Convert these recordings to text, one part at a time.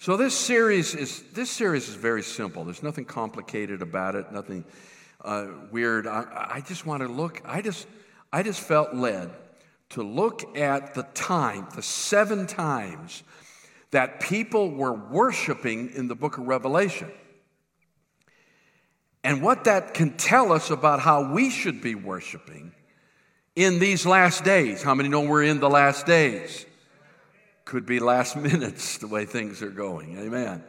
So this series is this series is very simple. There's nothing complicated about it, nothing uh, weird. I, I just want to look. I just I just felt led to look at the time, the seven times that people were worshiping in the book of Revelation. And what that can tell us about how we should be worshiping in these last days. How many know we're in the last days? Could be last minutes the way things are going. Amen.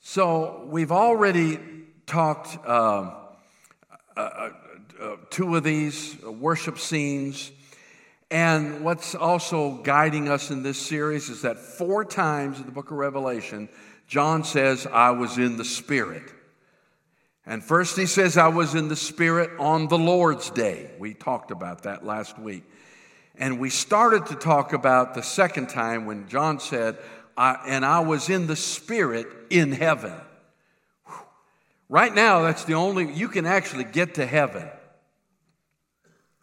So we've already talked uh, uh, uh, two of these worship scenes. And what's also guiding us in this series is that four times in the book of Revelation, John says, I was in the Spirit. And first he says, I was in the Spirit on the Lord's day. We talked about that last week. And we started to talk about the second time when John said, I, and I was in the Spirit in heaven. Right now, that's the only, you can actually get to heaven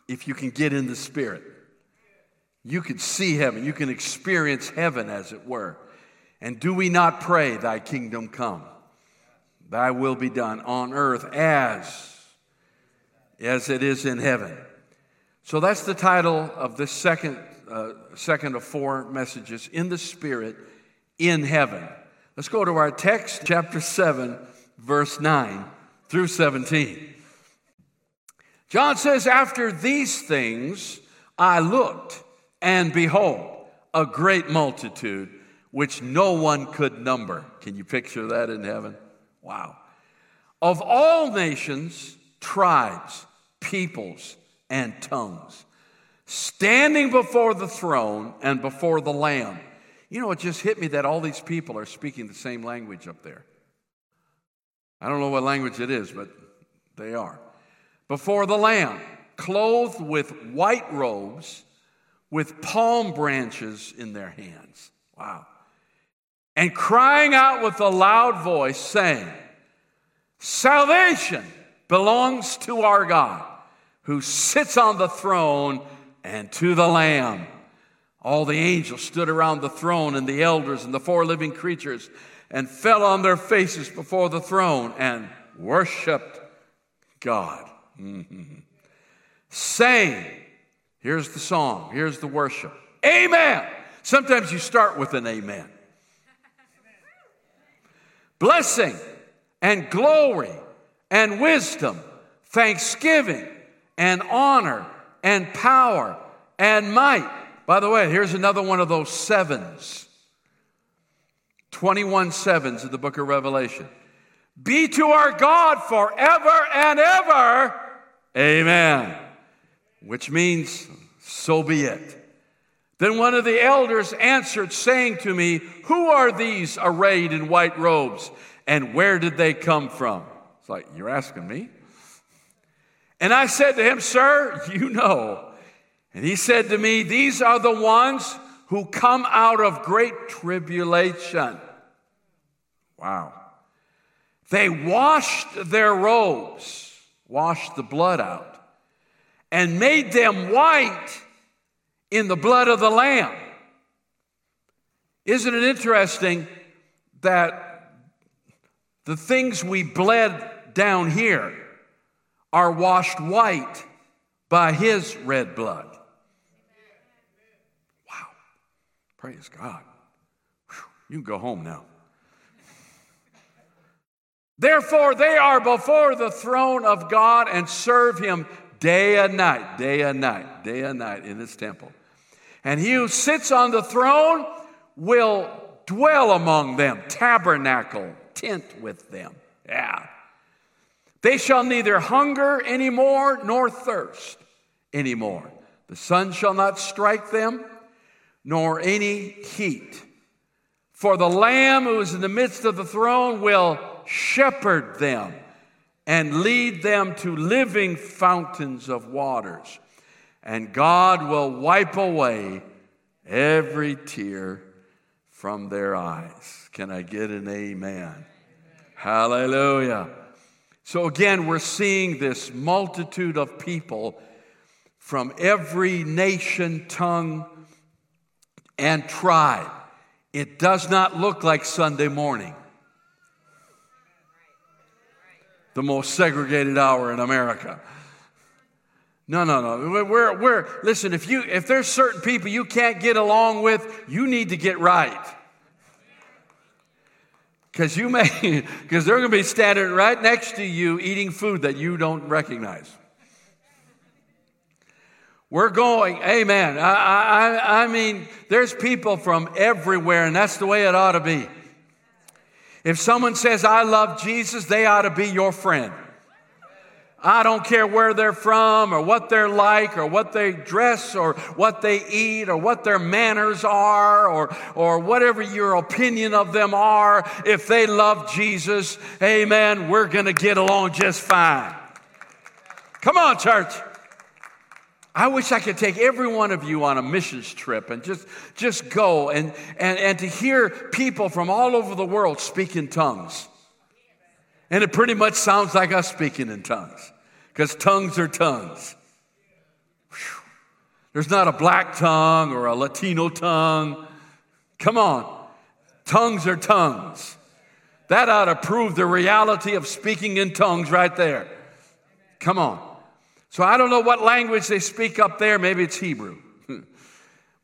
if you can get in the Spirit. You can see heaven, you can experience heaven, as it were. And do we not pray, Thy kingdom come? Thy will be done on earth as as it is in heaven. So that's the title of this second uh, second of four messages in the spirit in heaven. Let's go to our text chapter 7 verse 9 through 17. John says after these things I looked and behold a great multitude which no one could number. Can you picture that in heaven? Wow. Of all nations, tribes, peoples, and tongues, standing before the throne and before the Lamb. You know, it just hit me that all these people are speaking the same language up there. I don't know what language it is, but they are. Before the Lamb, clothed with white robes, with palm branches in their hands. Wow and crying out with a loud voice, saying, Salvation belongs to our God who sits on the throne and to the Lamb. All the angels stood around the throne, and the elders and the four living creatures, and fell on their faces before the throne and worshiped God. Mm-hmm. Saying, here's the song, here's the worship Amen. Sometimes you start with an amen blessing and glory and wisdom, thanksgiving and honor and power and might. By the way, here's another one of those sevens 21 sevens in the book of Revelation. Be to our God forever and ever. Amen. Which means, so be it. Then one of the elders answered, saying to me, Who are these arrayed in white robes, and where did they come from? It's like, You're asking me? And I said to him, Sir, you know. And he said to me, These are the ones who come out of great tribulation. Wow. They washed their robes, washed the blood out, and made them white in the blood of the Lamb. Isn't it interesting that the things we bled down here are washed white by His red blood? Wow. Praise God. You can go home now. Therefore, they are before the throne of God and serve Him day and night, day and night, day and night in His temple. And he who sits on the throne will dwell among them, tabernacle, tent with them. Yeah. They shall neither hunger anymore nor thirst anymore. The sun shall not strike them, nor any heat. For the Lamb who is in the midst of the throne will shepherd them and lead them to living fountains of waters and God will wipe away every tear from their eyes. Can I get an amen? amen? Hallelujah. So, again, we're seeing this multitude of people from every nation, tongue, and tribe It does not look like Sunday morning, the most segregated hour in America. No, no, no. We're, we're, listen, if, you, if there's certain people you can't get along with, you need to get right. Because you may, because they're going to be standing right next to you eating food that you don't recognize. We're going, amen. I, I, I mean, there's people from everywhere, and that's the way it ought to be. If someone says, I love Jesus, they ought to be your friend. I don't care where they're from or what they're like or what they dress or what they eat or what their manners are or, or whatever your opinion of them are. If they love Jesus, amen, we're going to get along just fine. Come on, church. I wish I could take every one of you on a missions trip and just, just go and, and, and to hear people from all over the world speak in tongues. And it pretty much sounds like us speaking in tongues, because tongues are tongues. Whew. There's not a black tongue or a Latino tongue. Come on. Tongues are tongues. That ought to prove the reality of speaking in tongues right there. Come on. So I don't know what language they speak up there. Maybe it's Hebrew.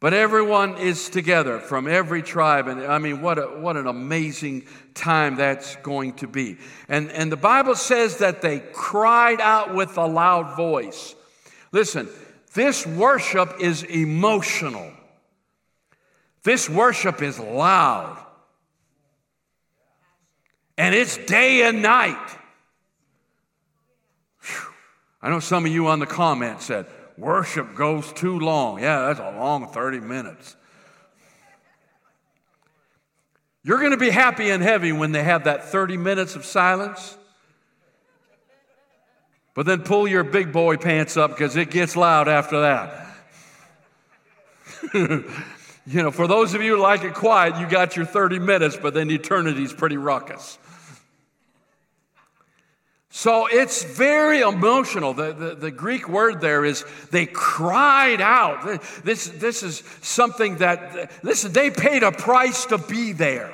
But everyone is together from every tribe. And I mean, what, a, what an amazing time that's going to be. And, and the Bible says that they cried out with a loud voice. Listen, this worship is emotional, this worship is loud. And it's day and night. Whew. I know some of you on the comment said, worship goes too long. Yeah, that's a long 30 minutes. You're going to be happy and heavy when they have that 30 minutes of silence. But then pull your big boy pants up because it gets loud after that. you know, for those of you who like it quiet, you got your 30 minutes, but then eternity's pretty ruckus. So it's very emotional. The, the, the, Greek word there is they cried out. This, this is something that, listen, they paid a price to be there.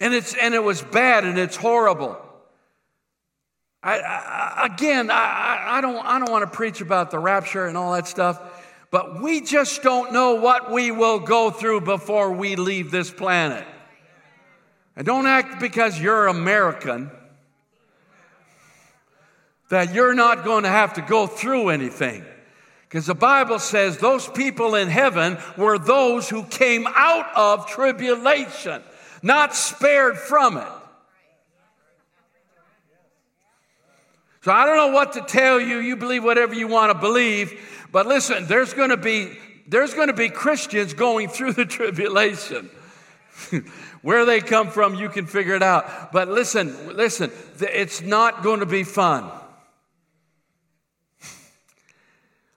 And, it's, and it was bad and it's horrible. I, I, again, I, I, don't, I don't want to preach about the rapture and all that stuff, but we just don't know what we will go through before we leave this planet. And don't act because you're American that you're not going to have to go through anything. Because the Bible says those people in heaven were those who came out of tribulation, not spared from it. So I don't know what to tell you. You believe whatever you want to believe. But listen, there's going to be there's going to be Christians going through the tribulation. Where they come from, you can figure it out. But listen, listen, it's not going to be fun.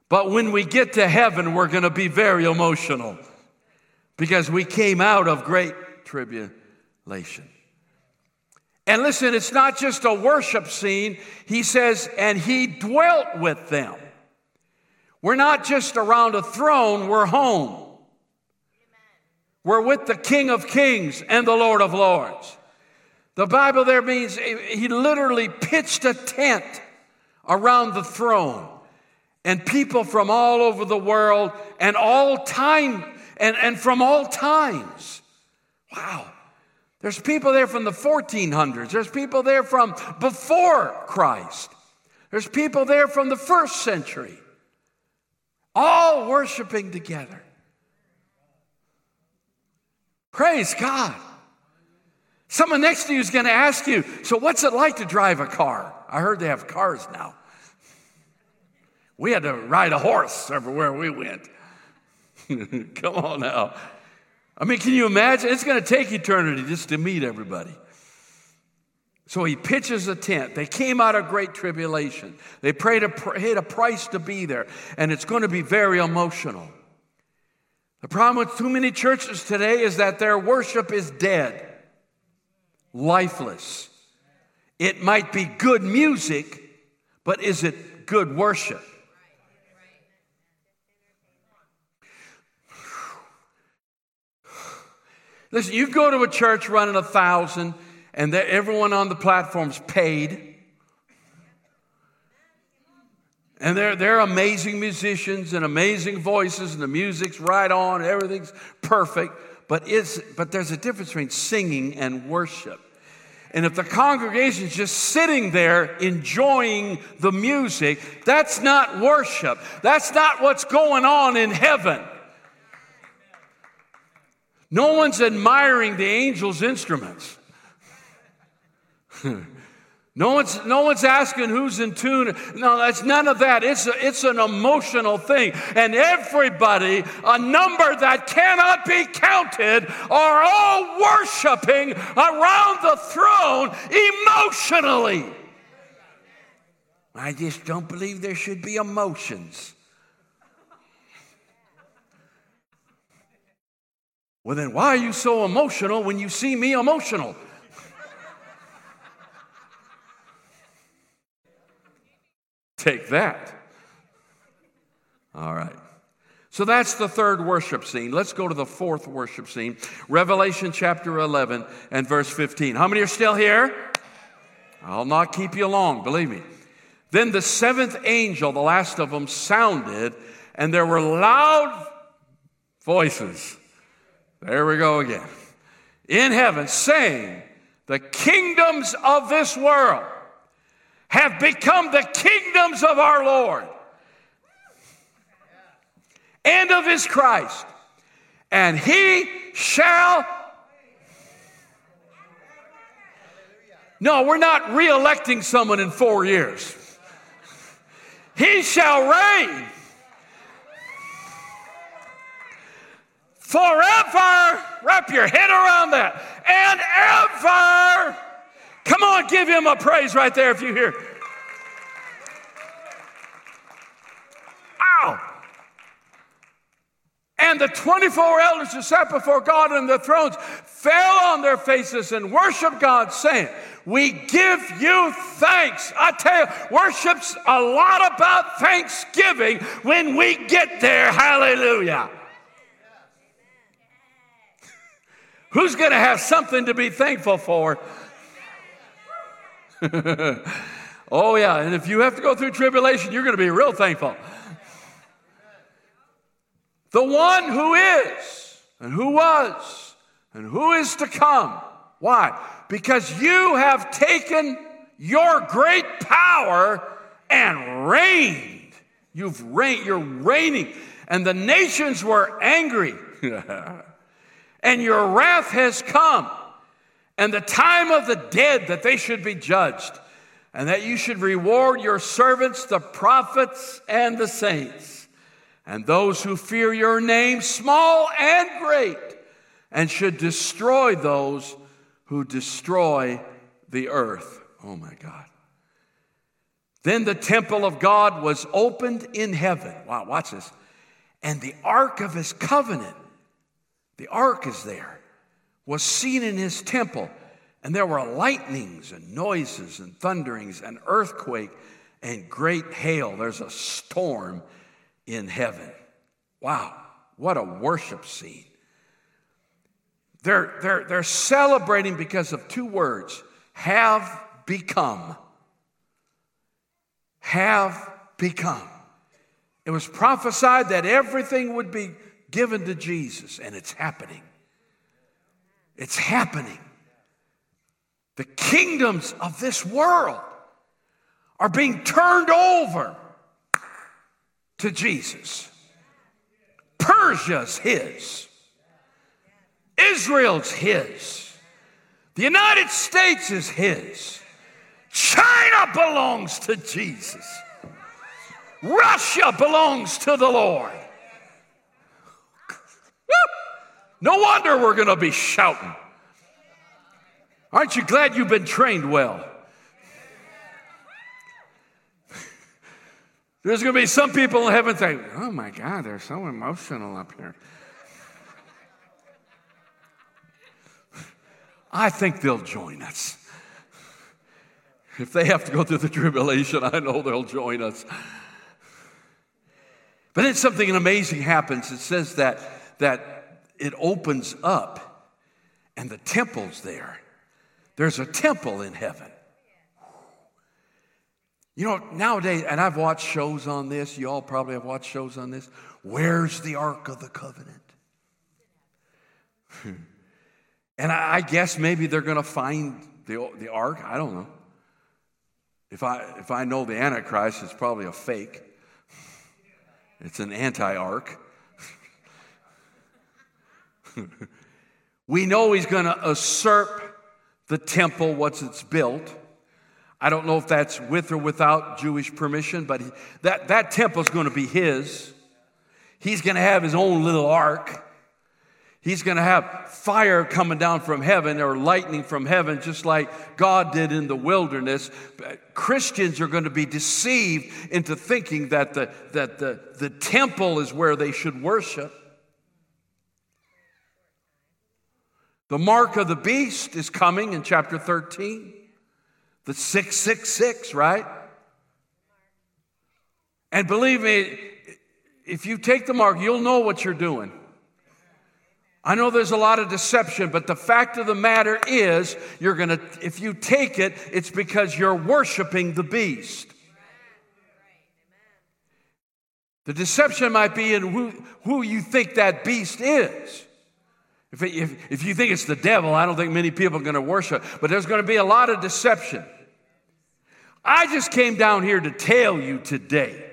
But when we get to heaven, we're going to be very emotional because we came out of great tribulation. And listen, it's not just a worship scene. He says, and he dwelt with them. We're not just around a throne, we're home. We're with the King of Kings and the Lord of Lords. The Bible there means he literally pitched a tent around the throne. And people from all over the world and all time and, and from all times. Wow. There's people there from the 1400s. There's people there from before Christ. There's people there from the first century. All worshiping together. Praise God. Someone next to you is going to ask you, So, what's it like to drive a car? I heard they have cars now. We had to ride a horse everywhere we went. Come on now. I mean, can you imagine? It's going to take eternity just to meet everybody. So he pitches a tent. They came out of great tribulation. They paid a, paid a price to be there, and it's going to be very emotional. The problem with too many churches today is that their worship is dead, lifeless. It might be good music, but is it good worship? Listen, you go to a church running a thousand, and everyone on the platform's paid. And they're, they're amazing musicians and amazing voices, and the music's right on, everything's perfect. But, it's, but there's a difference between singing and worship. And if the congregation's just sitting there enjoying the music, that's not worship. That's not what's going on in heaven. No one's admiring the angels' instruments. no, one's, no one's asking who's in tune. No, that's none of that. It's, a, it's an emotional thing. And everybody, a number that cannot be counted, are all worshiping around the throne emotionally. I just don't believe there should be emotions. Well, then why are you so emotional when you see me emotional? Take that. All right. So that's the third worship scene. Let's go to the fourth worship scene. Revelation chapter 11 and verse 15. How many are still here? I'll not keep you long, believe me. Then the seventh angel, the last of them, sounded, and there were loud voices there we go again. In heaven, saying, The kingdoms of this world have become the kingdoms of our Lord and of his Christ, and he shall. No, we're not re electing someone in four years. He shall reign forever. Wrap your head around that. And ever. Come on, give him a praise right there if you hear. Ow. And the 24 elders who sat before God on their thrones fell on their faces and worshiped God, saying, We give you thanks. I tell you, worship's a lot about thanksgiving when we get there. Hallelujah. Who's going to have something to be thankful for? oh, yeah. And if you have to go through tribulation, you're going to be real thankful. The one who is, and who was, and who is to come. Why? Because you have taken your great power and reigned. You've reigned, you're reigning. And the nations were angry. and your wrath has come, and the time of the dead that they should be judged, and that you should reward your servants, the prophets and the saints, and those who fear your name, small and great, and should destroy those who destroy the earth. Oh my God. Then the temple of God was opened in heaven. Wow, watch this. And the ark of his covenant the ark is there, was seen in his temple, and there were lightnings and noises and thunderings and earthquake and great hail. There's a storm in heaven. Wow, what a worship scene. They're, they're, they're celebrating because of two words have become. Have become. It was prophesied that everything would be given to Jesus, and it's happening. It's happening. The kingdoms of this world are being turned over to Jesus. Persia's his, Israel's his, the United States is his, China belongs to Jesus, Russia belongs to the Lord. No wonder we're going to be shouting. Aren't you glad you've been trained well? There's going to be some people in heaven saying, Oh my God, they're so emotional up here. I think they'll join us. If they have to go through the tribulation, I know they'll join us. But then something amazing happens. It says that, that it opens up and the temple's there. There's a temple in heaven. You know, nowadays, and I've watched shows on this, you all probably have watched shows on this. Where's the Ark of the Covenant? and I, guess maybe they're going to find the, the Ark. I don't know. If I, if I know the Antichrist, it's probably a fake, it's an anti Ark. we know he's going to usurp the temple once it's built. I don't know if that's with or without Jewish permission, but he, that, that temple is going to be his. He's going to have his own little ark. He's going to have fire coming down from heaven or lightning from heaven, just like God did in the wilderness. Christians are going to be deceived into thinking that the, that the, the temple is where they should worship. The mark of the beast is coming in chapter 13. The 666, right? And believe me, if you take the mark, you'll know what you're doing. I know there's a lot of deception, but the fact of the matter is, you're going to, if you take it, it's because you're worshiping the beast. The deception might be in who, who you think that beast is. If, if, if you think it's the devil, I don't think many people are going to worship, but there's going to be a lot of deception. I just came down here to tell you today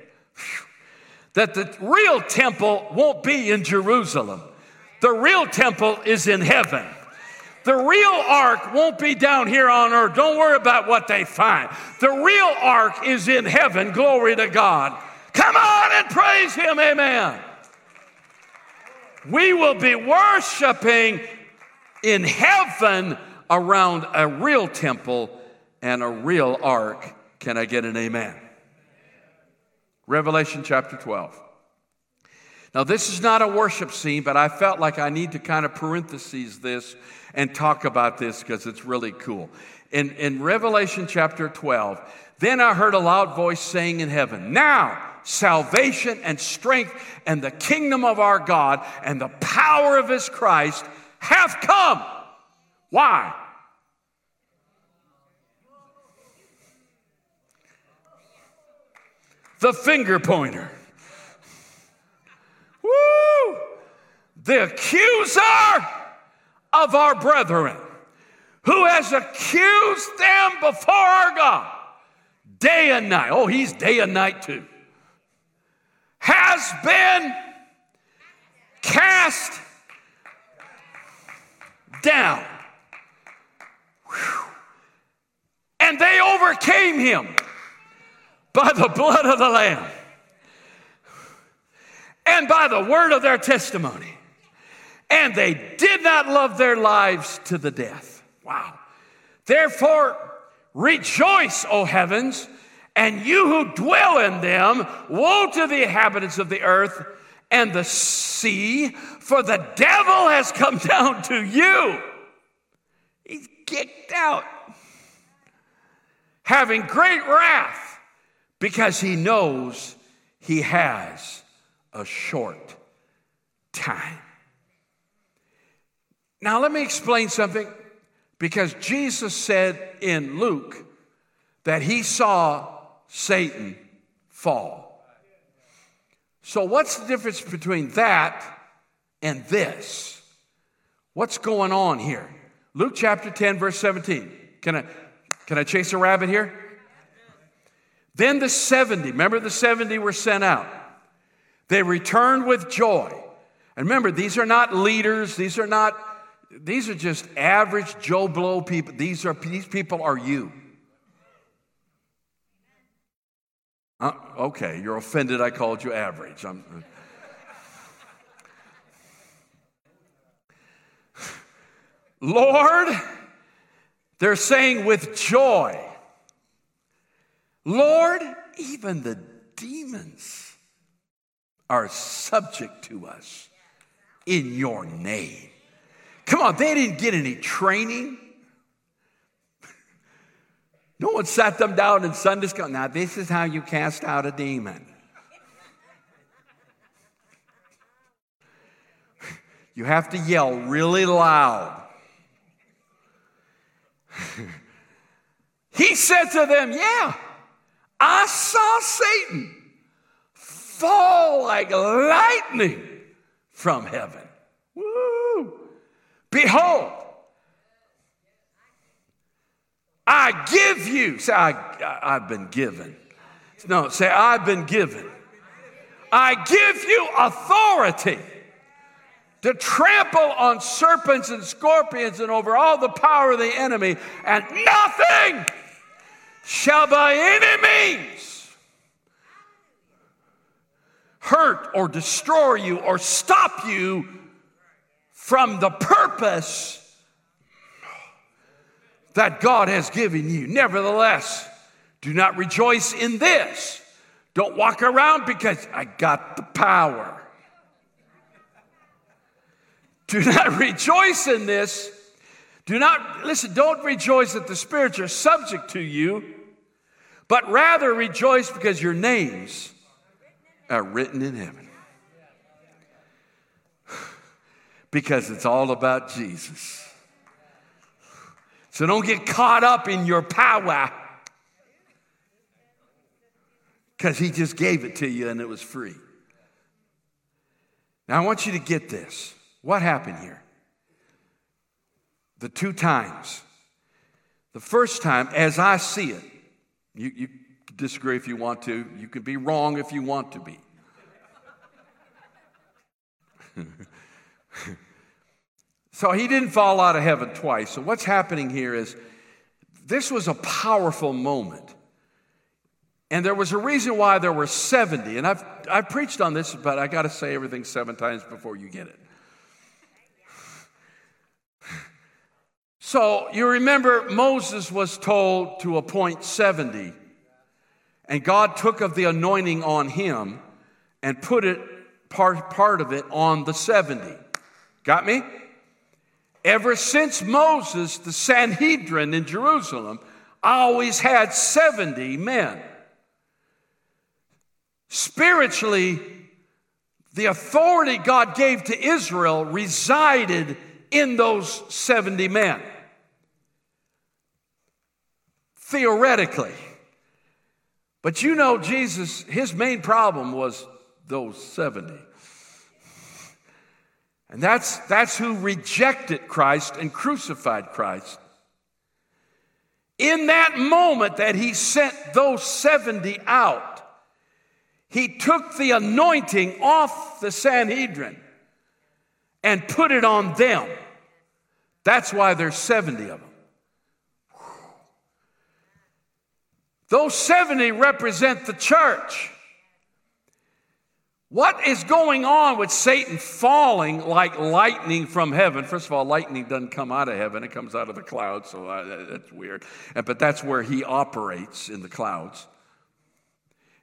that the real temple won't be in Jerusalem. The real temple is in heaven. The real ark won't be down here on earth. Don't worry about what they find. The real ark is in heaven. Glory to God. Come on and praise Him. Amen. We will be worshiping in heaven around a real temple and a real ark. Can I get an amen? Revelation chapter 12. Now, this is not a worship scene, but I felt like I need to kind of parentheses this and talk about this because it's really cool. In, in Revelation chapter 12, then I heard a loud voice saying in heaven, Now salvation and strength and the kingdom of our God and the power of his Christ have come. Why? The finger pointer. Woo! The accuser of our brethren, who has accused them before our God day and night. Oh, he's day and night too. Has been cast down. And they overcame him by the blood of the Lamb and by the word of their testimony. And they did not love their lives to the death. Wow. Therefore, rejoice, O heavens, and you who dwell in them. Woe to the inhabitants of the earth and the sea, for the devil has come down to you. He's kicked out, having great wrath, because he knows he has a short time. Now, let me explain something because Jesus said in Luke that he saw Satan fall. So, what's the difference between that and this? What's going on here? Luke chapter 10, verse 17. Can I, can I chase a rabbit here? Then the 70, remember the 70 were sent out. They returned with joy. And remember, these are not leaders, these are not, these are just average Joe Blow people. These are these people are you. Uh, okay, you're offended I called you average. I'm, uh. Lord, they're saying with joy, Lord, even the demons are subject to us in your name. Come on, they didn't get any training. No one sat them down in Sunday school. Now, this is how you cast out a demon. You have to yell really loud. he said to them, Yeah, I saw Satan fall like lightning from heaven. Woo! Behold, I give you. Say, I, I've been given. No, say, I've been given. I give you authority to trample on serpents and scorpions and over all the power of the enemy, and nothing shall by any means hurt or destroy you or stop you from the purpose that God has given you. Nevertheless, do not rejoice in this. Don't walk around because I got the power. Do not rejoice in this. Do not, listen, don't rejoice that the spirits are subject to you, but rather rejoice because your names are written in heaven. Because it's all about Jesus. So don't get caught up in your power because he just gave it to you and it was free. Now I want you to get this. What happened here? The two times. The first time, as I see it, you, you disagree if you want to, you can be wrong if you want to be. So he didn't fall out of heaven twice. So what's happening here is this was a powerful moment. And there was a reason why there were 70. And I've, I've preached on this, but I got to say everything seven times before you get it. So you remember Moses was told to appoint 70. And God took of the anointing on him and put it, part, part of it, on the 70. Got me? Ever since Moses, the Sanhedrin in Jerusalem always had 70 men. Spiritually, the authority God gave to Israel resided in those 70 men. Theoretically. But you know, Jesus, his main problem was those 70. And that's, that's who rejected Christ and crucified Christ. In that moment that he sent those 70 out, he took the anointing off the Sanhedrin and put it on them. That's why there's 70 of them. Those 70 represent the church. What is going on with Satan falling like lightning from heaven? First of all, lightning doesn't come out of heaven, it comes out of the clouds, so uh, that's weird. But that's where he operates in the clouds.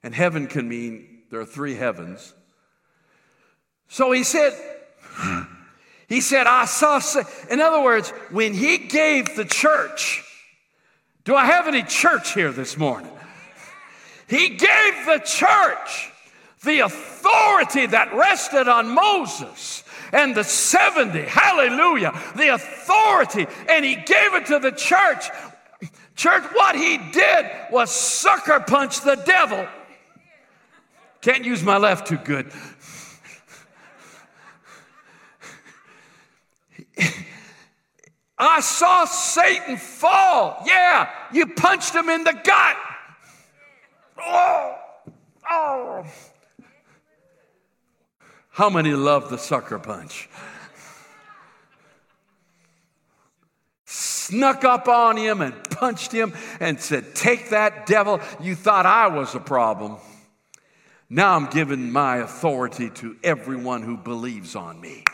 And heaven can mean there are three heavens. So he said, he said, I saw, in other words, when he gave the church, do I have any church here this morning? He gave the church the authority that rested on Moses and the 70, hallelujah, the authority, and he gave it to the church. Church, what he did was sucker punch the devil. Can't use my left too good. I saw Satan fall. Yeah, you punched him in the gut. Oh, oh. How many love the sucker punch? Snuck up on him and punched him and said, Take that devil. You thought I was a problem. Now I'm giving my authority to everyone who believes on me.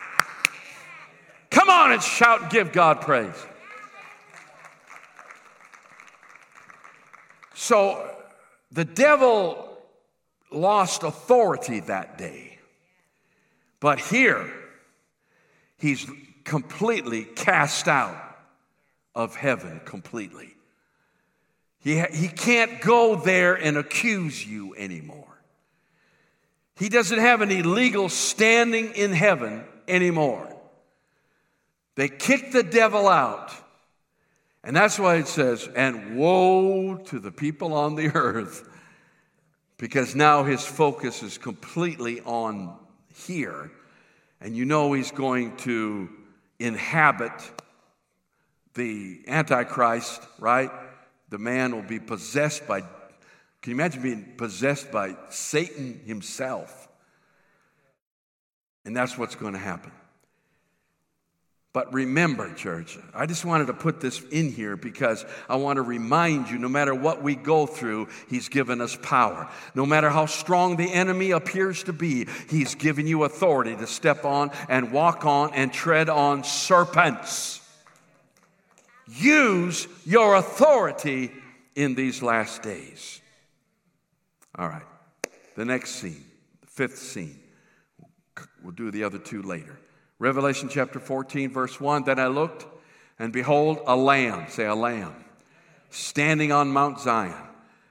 Come on and shout and give God praise. So the devil lost authority that day. But here, he's completely cast out of heaven completely. He, he can't go there and accuse you anymore. He doesn't have any legal standing in heaven anymore. They kicked the devil out, And that's why it says, and woe to the people on the earth, because now his focus is completely on here. And you know he's going to inhabit the Antichrist, right? The man will be possessed by, can you imagine being possessed by Satan himself? And that's what's going to happen. But remember, church, I just wanted to put this in here because I want to remind you no matter what we go through, He's given us power. No matter how strong the enemy appears to be, He's given you authority to step on and walk on and tread on serpents. Use your authority in these last days. All right, the next scene, the fifth scene. We'll do the other two later. Revelation chapter 14, verse 1 Then I looked, and behold, a lamb, say a lamb, standing on Mount Zion,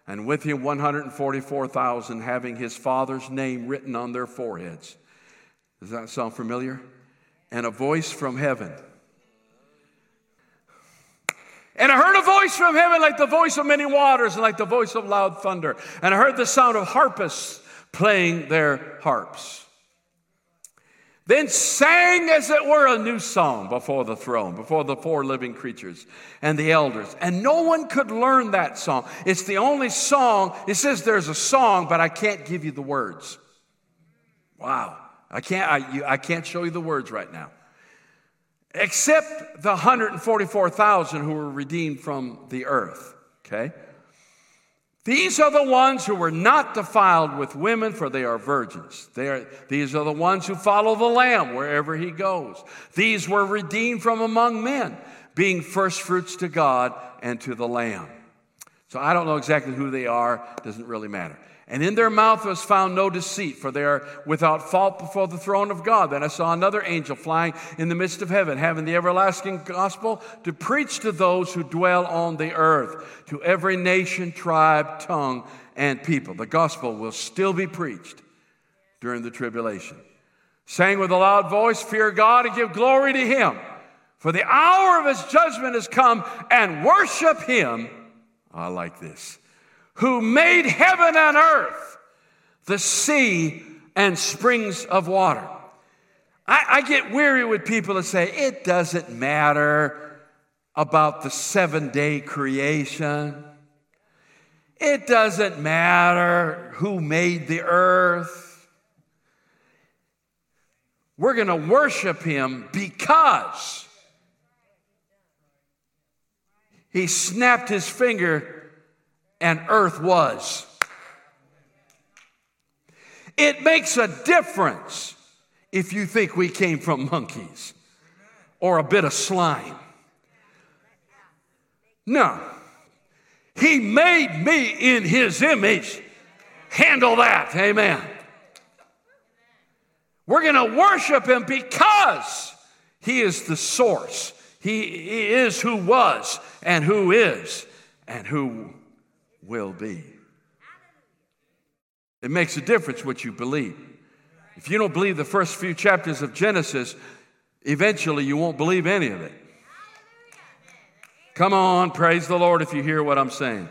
and with him 144,000 having his father's name written on their foreheads. Does that sound familiar? And a voice from heaven. And I heard a voice from heaven like the voice of many waters and like the voice of loud thunder. And I heard the sound of harpists playing their harps then sang, as it were, a new song before the throne, before the four living creatures and the elders. And no one could learn that song. It's the only song, it says there's a song, but I can't give you the words. Wow. I can't, I, you, I can't show you the words right now. Except the 144,000 who were redeemed from the earth, okay? These are the ones who were not defiled with women, for they are virgins. They are, these are the ones who follow the Lamb wherever he goes. These were redeemed from among men, being firstfruits to God and to the Lamb. So I don't know exactly who they are, doesn't really matter. And in their mouth was found no deceit, for they are without fault before the throne of God. Then I saw another angel flying in the midst of heaven, having the everlasting gospel to preach to those who dwell on the earth, to every nation, tribe, tongue, and people. The gospel will still be preached during the tribulation. Saying with a loud voice, Fear God and give glory to Him, for the hour of His judgment has come, and worship Him. I like this who made heaven and earth, the sea and springs of water. I, I get weary with people that say it doesn't matter about the seven day creation. It doesn't matter who made the earth. We're going to worship him because he snapped his finger and earth was. It makes a difference if you think we came from monkeys or a bit of slime. No. He made me in his image. Handle that. Amen. We're going to worship him because he is the source. He, he is who was and who is and who will be. It makes a difference what you believe. If you don't believe the first few chapters of Genesis, eventually you won't believe any of it. Come on, praise the Lord if you hear what I'm saying.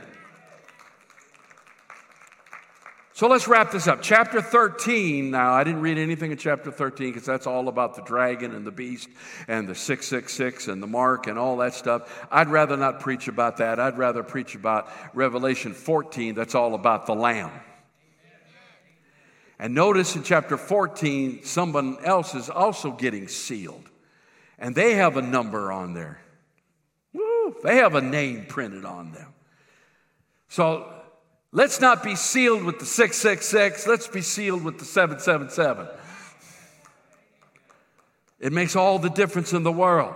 So let's wrap this up. Chapter 13. Now, I didn't read anything in chapter 13 because that's all about the dragon and the beast and the 666 and the mark and all that stuff. I'd rather not preach about that. I'd rather preach about Revelation 14. That's all about the Lamb. And notice in chapter 14, someone else is also getting sealed. And they have a number on there. Woo, they have a name printed on them. So Let's not be sealed with the 666, let's be sealed with the 777. It makes all the difference in the world.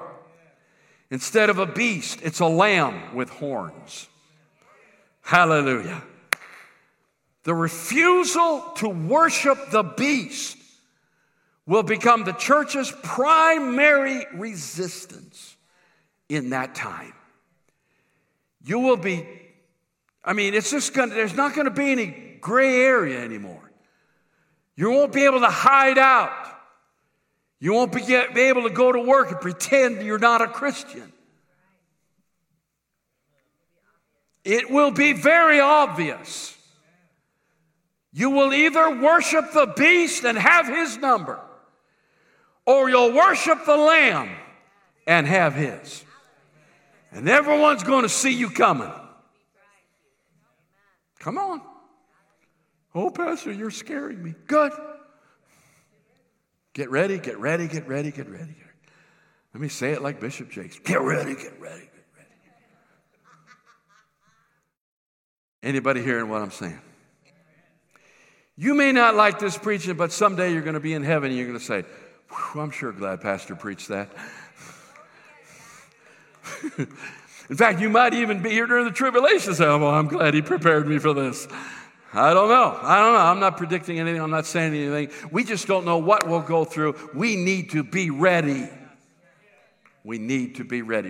Instead of a beast, it's a lamb with horns. Hallelujah. The refusal to worship the beast will become the church's primary resistance in that time. You will be I mean, it's just going to, there's not going to be any gray area anymore. You won't be able to hide out. You won't be, get, be able to go to work and pretend you're not a Christian. it will be very obvious. You will either worship the beast and have his number, or you'll worship the lamb and have his. And everyone's going to see you coming. Come on. Oh, Pastor, you're scaring me. Good. Get ready, get ready, get ready, get ready. Let me say it like Bishop Jakes. Get ready, get ready, get ready. Anybody hearing what I'm saying? You may not like this preaching, but someday you're going to be in heaven and you're going to say, I'm sure glad Pastor preached that. in fact, you might even be here during the tribulation say, oh, well, I'm glad he prepared me for this. I don't know. I don't know. I'm not predicting anything. I'm not saying anything. We just don't know what we'll go through. We need to be ready. We need to be ready.